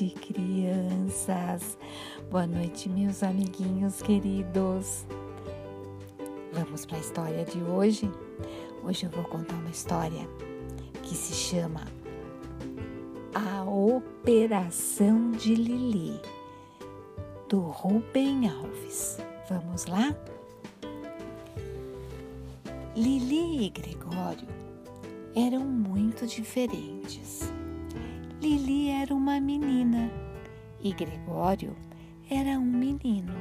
noite, crianças. Boa noite, meus amiguinhos queridos. Vamos para a história de hoje? Hoje eu vou contar uma história que se chama A Operação de Lili, do Rubem Alves. Vamos lá? Lili e Gregório eram muito diferentes. Lili era uma menina e Gregório era um menino.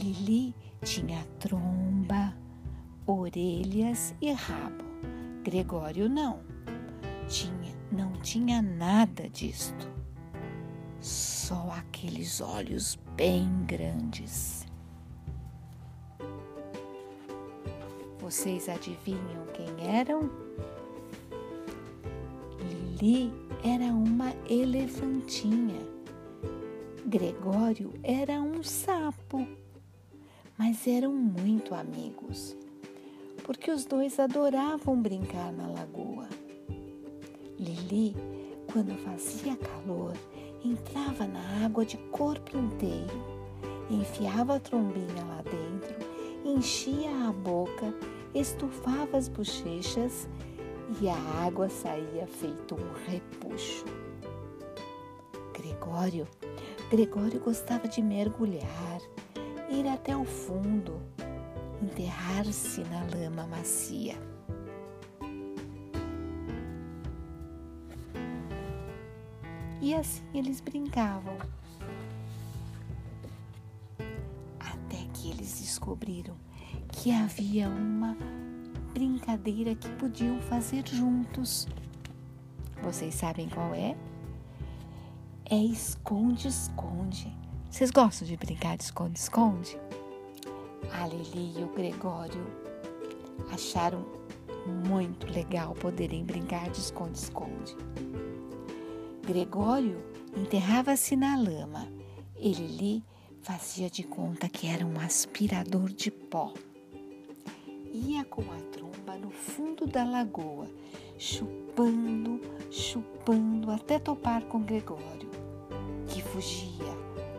Lili tinha tromba, orelhas e rabo. Gregório não. Tinha, não tinha nada disto. Só aqueles olhos bem grandes. Vocês adivinham quem eram? Lili era uma elefantinha. Gregório era um sapo. Mas eram muito amigos, porque os dois adoravam brincar na lagoa. Lili, quando fazia calor, entrava na água de corpo inteiro, enfiava a trombinha lá dentro, enchia a boca, estufava as bochechas e a água saía feito um repuxo. Gregório, Gregório gostava de mergulhar, ir até o fundo, enterrar-se na lama macia. E assim eles brincavam. Até que eles descobriram que havia uma brincadeira que podiam fazer juntos. Vocês sabem qual é? É esconde-esconde. Vocês gostam de brincar de esconde-esconde? A Lili e o Gregório acharam muito legal poderem brincar de esconde-esconde. Gregório enterrava-se na lama e Lili fazia de conta que era um aspirador de pó. Ia com a no fundo da lagoa, chupando, chupando até topar com Gregório, que fugia,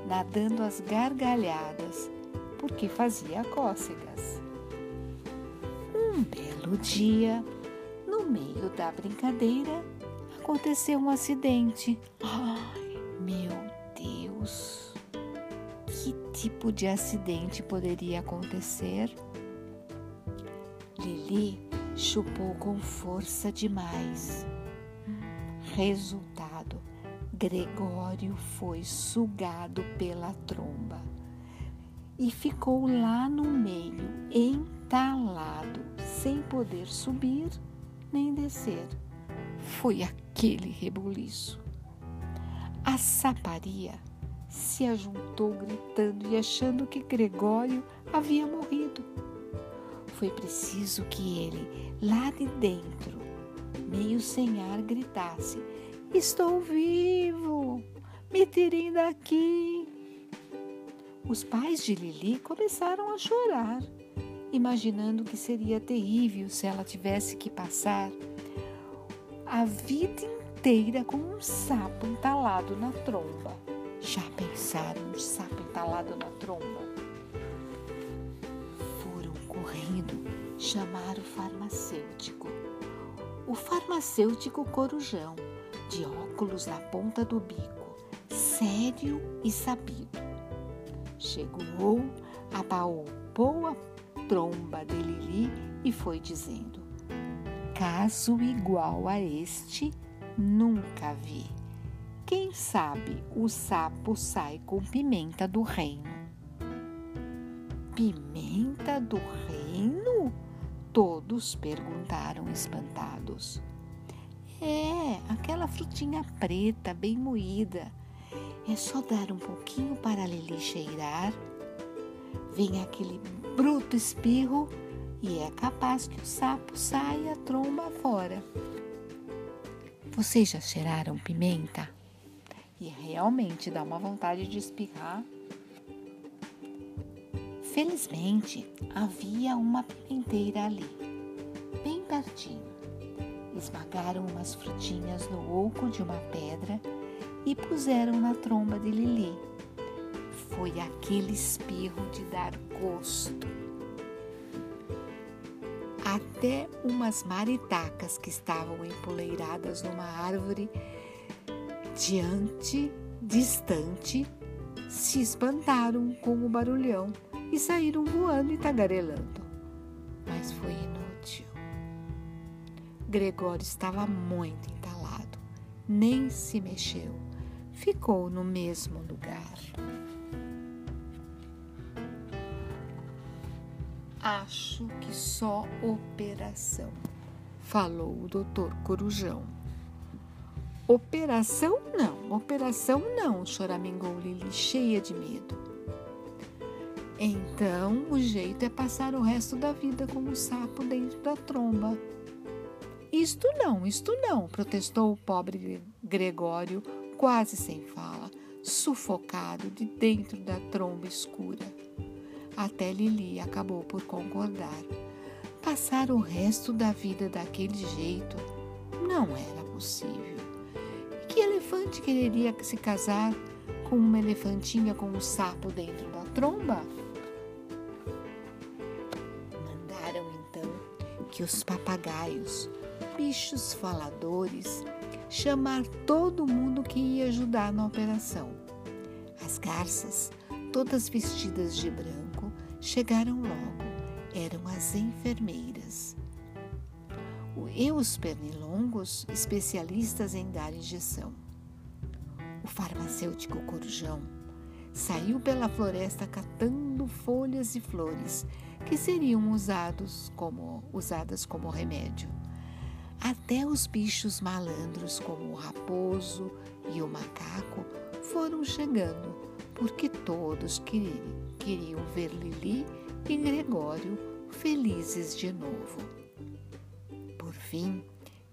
nadando às gargalhadas, porque fazia cócegas. Um belo dia, no meio da brincadeira, aconteceu um acidente. Ai, meu Deus! Que tipo de acidente poderia acontecer? Lili chupou com força demais. Resultado: Gregório foi sugado pela tromba e ficou lá no meio, entalado, sem poder subir nem descer. Foi aquele rebuliço. A saparia se ajuntou gritando e achando que Gregório havia morrido. Foi preciso que ele, lá de dentro, meio sem ar, gritasse: Estou vivo! Me tirem daqui! Os pais de Lili começaram a chorar, imaginando que seria terrível se ela tivesse que passar a vida inteira com um sapo entalado na tromba. Já pensaram um sapo entalado na tromba? Chamar o farmacêutico. O farmacêutico corujão, de óculos na ponta do bico, sério e sabido. Chegou, apalpou a tromba de Lili e foi dizendo: Caso igual a este, nunca vi. Quem sabe o sapo sai com pimenta do reino. Pimenta do reino? Todos perguntaram espantados. É, aquela frutinha preta, bem moída. É só dar um pouquinho para Lili cheirar. Vem aquele bruto espirro e é capaz que o sapo saia a tromba fora. Vocês já cheiraram pimenta? E realmente dá uma vontade de espirrar. Felizmente, havia uma pimenteira ali, bem pertinho. Esmagaram umas frutinhas no oco de uma pedra e puseram na tromba de Lili. Foi aquele espirro de dar gosto. Até umas maritacas que estavam empoleiradas numa árvore diante, distante, se espantaram com o barulhão e saíram voando e tagarelando. Mas foi inútil. Gregório estava muito entalado, nem se mexeu, ficou no mesmo lugar. Acho que só operação, falou o doutor Corujão. Operação não, operação não, choramingou Lili, cheia de medo. Então o jeito é passar o resto da vida com um sapo dentro da tromba. Isto não, isto não, protestou o pobre Gregório, quase sem fala, sufocado de dentro da tromba escura. Até Lili acabou por concordar. Passar o resto da vida daquele jeito não era possível. Que elefante quereria se casar com uma elefantinha com um sapo dentro da tromba? Que os papagaios, bichos faladores, chamar todo mundo que ia ajudar na operação. As garças, todas vestidas de branco, chegaram logo, eram as enfermeiras. E os pernilongos, especialistas em dar injeção. O farmacêutico corujão saiu pela floresta catando folhas e flores que seriam usados como, usadas como remédio. Até os bichos malandros, como o raposo e o macaco, foram chegando, porque todos queriam queriam ver Lili e Gregório felizes de novo. Por fim,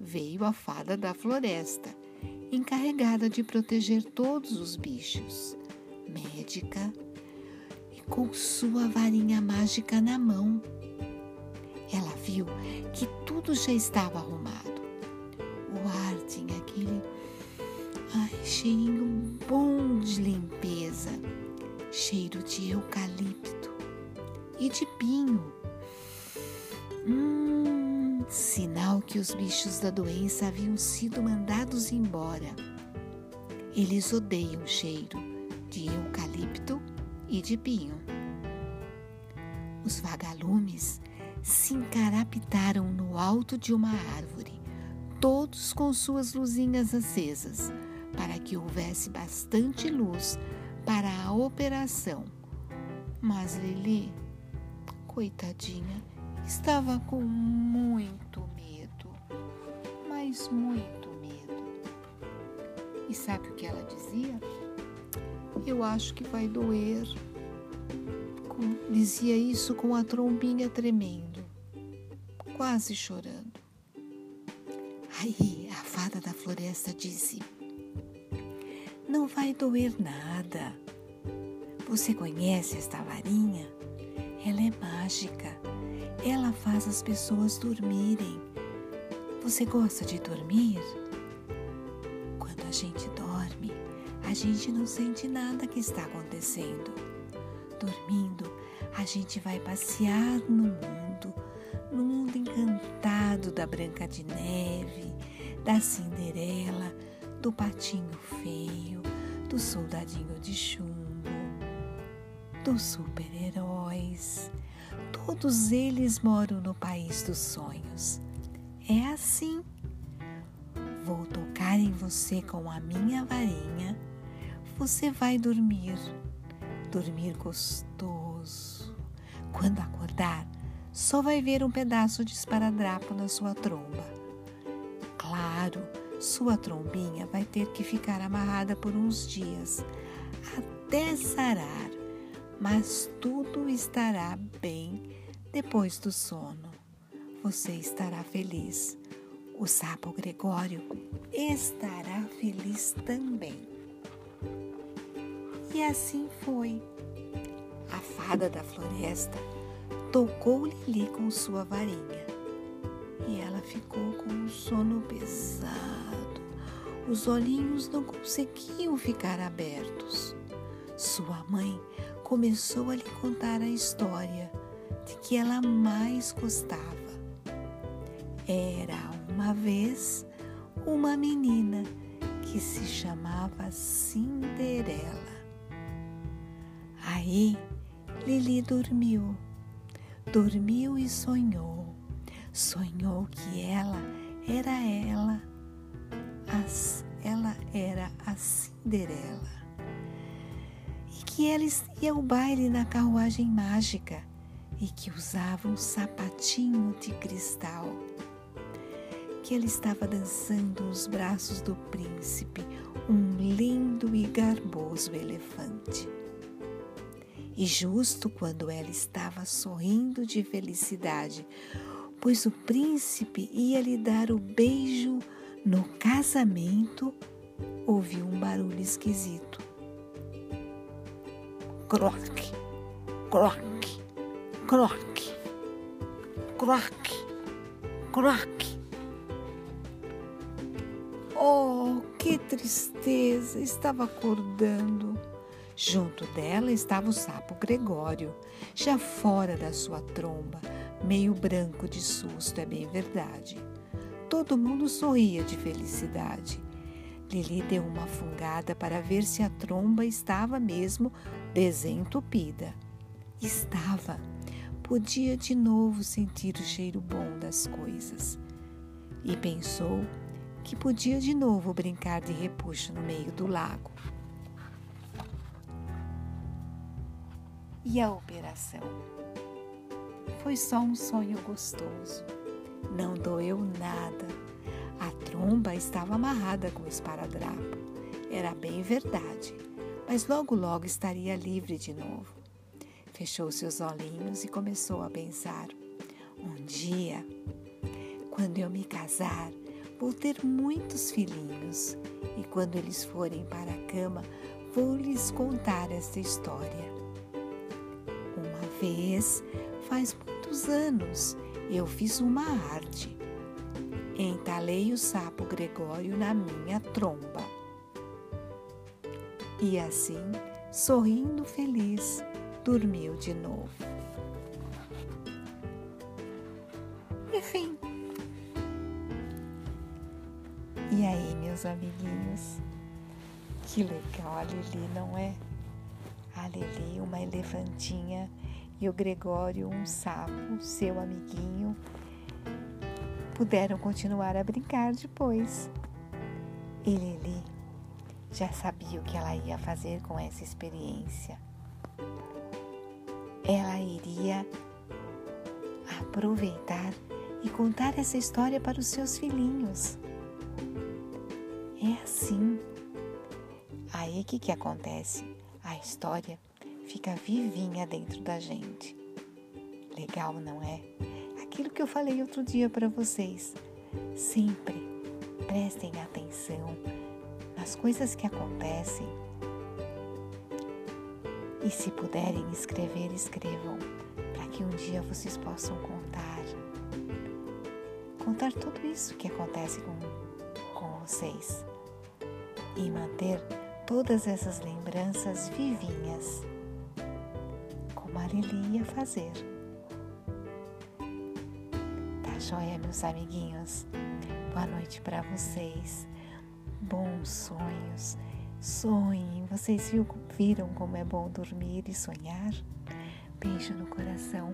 veio a fada da floresta, encarregada de proteger todos os bichos, médica com sua varinha mágica na mão. Ela viu que tudo já estava arrumado. O ar tinha aquele ai, cheirinho bom de limpeza cheiro de eucalipto e de pinho. Hum, sinal que os bichos da doença haviam sido mandados embora. Eles odeiam o cheiro de eucalipto e de pinho. Os vagalumes se encarapitaram no alto de uma árvore, todos com suas luzinhas acesas, para que houvesse bastante luz para a operação. Mas Lili, coitadinha, estava com muito medo, mas muito medo. E sabe o que ela dizia? Eu acho que vai doer. Dizia isso com a trombinha tremendo, quase chorando. Aí a fada da floresta disse: não vai doer nada. Você conhece esta varinha? Ela é mágica. Ela faz as pessoas dormirem. Você gosta de dormir? Quando a gente a gente não sente nada que está acontecendo. Dormindo, a gente vai passear no mundo, no mundo encantado da Branca de Neve, da Cinderela, do patinho feio, do soldadinho de chumbo, dos super-heróis. Todos eles moram no país dos sonhos. É assim. Vou tocar em você com a minha varinha. Você vai dormir, dormir gostoso. Quando acordar, só vai ver um pedaço de esparadrapo na sua tromba. Claro, sua trombinha vai ter que ficar amarrada por uns dias até sarar, mas tudo estará bem depois do sono. Você estará feliz. O sapo Gregório estará feliz também. E assim foi. A fada da floresta tocou Lili com sua varinha e ela ficou com um sono pesado os olhinhos não conseguiam ficar abertos. Sua mãe começou a lhe contar a história de que ela mais gostava. Era uma vez uma menina que se chamava Cinderela. Aí Lili dormiu, dormiu e sonhou. Sonhou que ela era ela, as, ela era a Cinderela. E que ela ia ao baile na carruagem mágica e que usava um sapatinho de cristal. Que ela estava dançando nos braços do príncipe, um lindo e garboso elefante. E justo quando ela estava sorrindo de felicidade, pois o príncipe ia lhe dar o beijo no casamento, ouviu um barulho esquisito. Croque, croque, croque, croque, croque. Oh, que tristeza! Estava acordando. Junto dela estava o sapo Gregório, já fora da sua tromba, meio branco de susto, é bem verdade. Todo mundo sorria de felicidade. Lili deu uma fungada para ver se a tromba estava mesmo desentupida. Estava. Podia de novo sentir o cheiro bom das coisas. E pensou que podia de novo brincar de repuxo no meio do lago. E a operação? Foi só um sonho gostoso. Não doeu nada. A tromba estava amarrada com o esparadrapo. Era bem verdade, mas logo logo estaria livre de novo. Fechou seus olhinhos e começou a pensar: um dia, quando eu me casar, vou ter muitos filhinhos e quando eles forem para a cama, vou lhes contar esta história vez, faz muitos anos, eu fiz uma arte. Entalei o sapo Gregório na minha tromba. E assim, sorrindo feliz, dormiu de novo. Enfim. E aí, meus amiguinhos? Que legal a Lili, não é? A Lili, uma elefantinha e o Gregório, um sapo, seu amiguinho, puderam continuar a brincar depois. E Lili já sabia o que ela ia fazer com essa experiência. Ela iria aproveitar e contar essa história para os seus filhinhos. É assim. Aí o que, que acontece? A história fica vivinha dentro da gente. Legal, não é? Aquilo que eu falei outro dia para vocês. Sempre prestem atenção nas coisas que acontecem. E se puderem escrever, escrevam, para que um dia vocês possam contar. Contar tudo isso que acontece com, com vocês. E manter todas essas lembranças vivinhas ele ia fazer. Tá joia, meus amiguinhos? Boa noite para vocês. Bons sonhos. Sonhem. Vocês viram como é bom dormir e sonhar? Beijo no coração.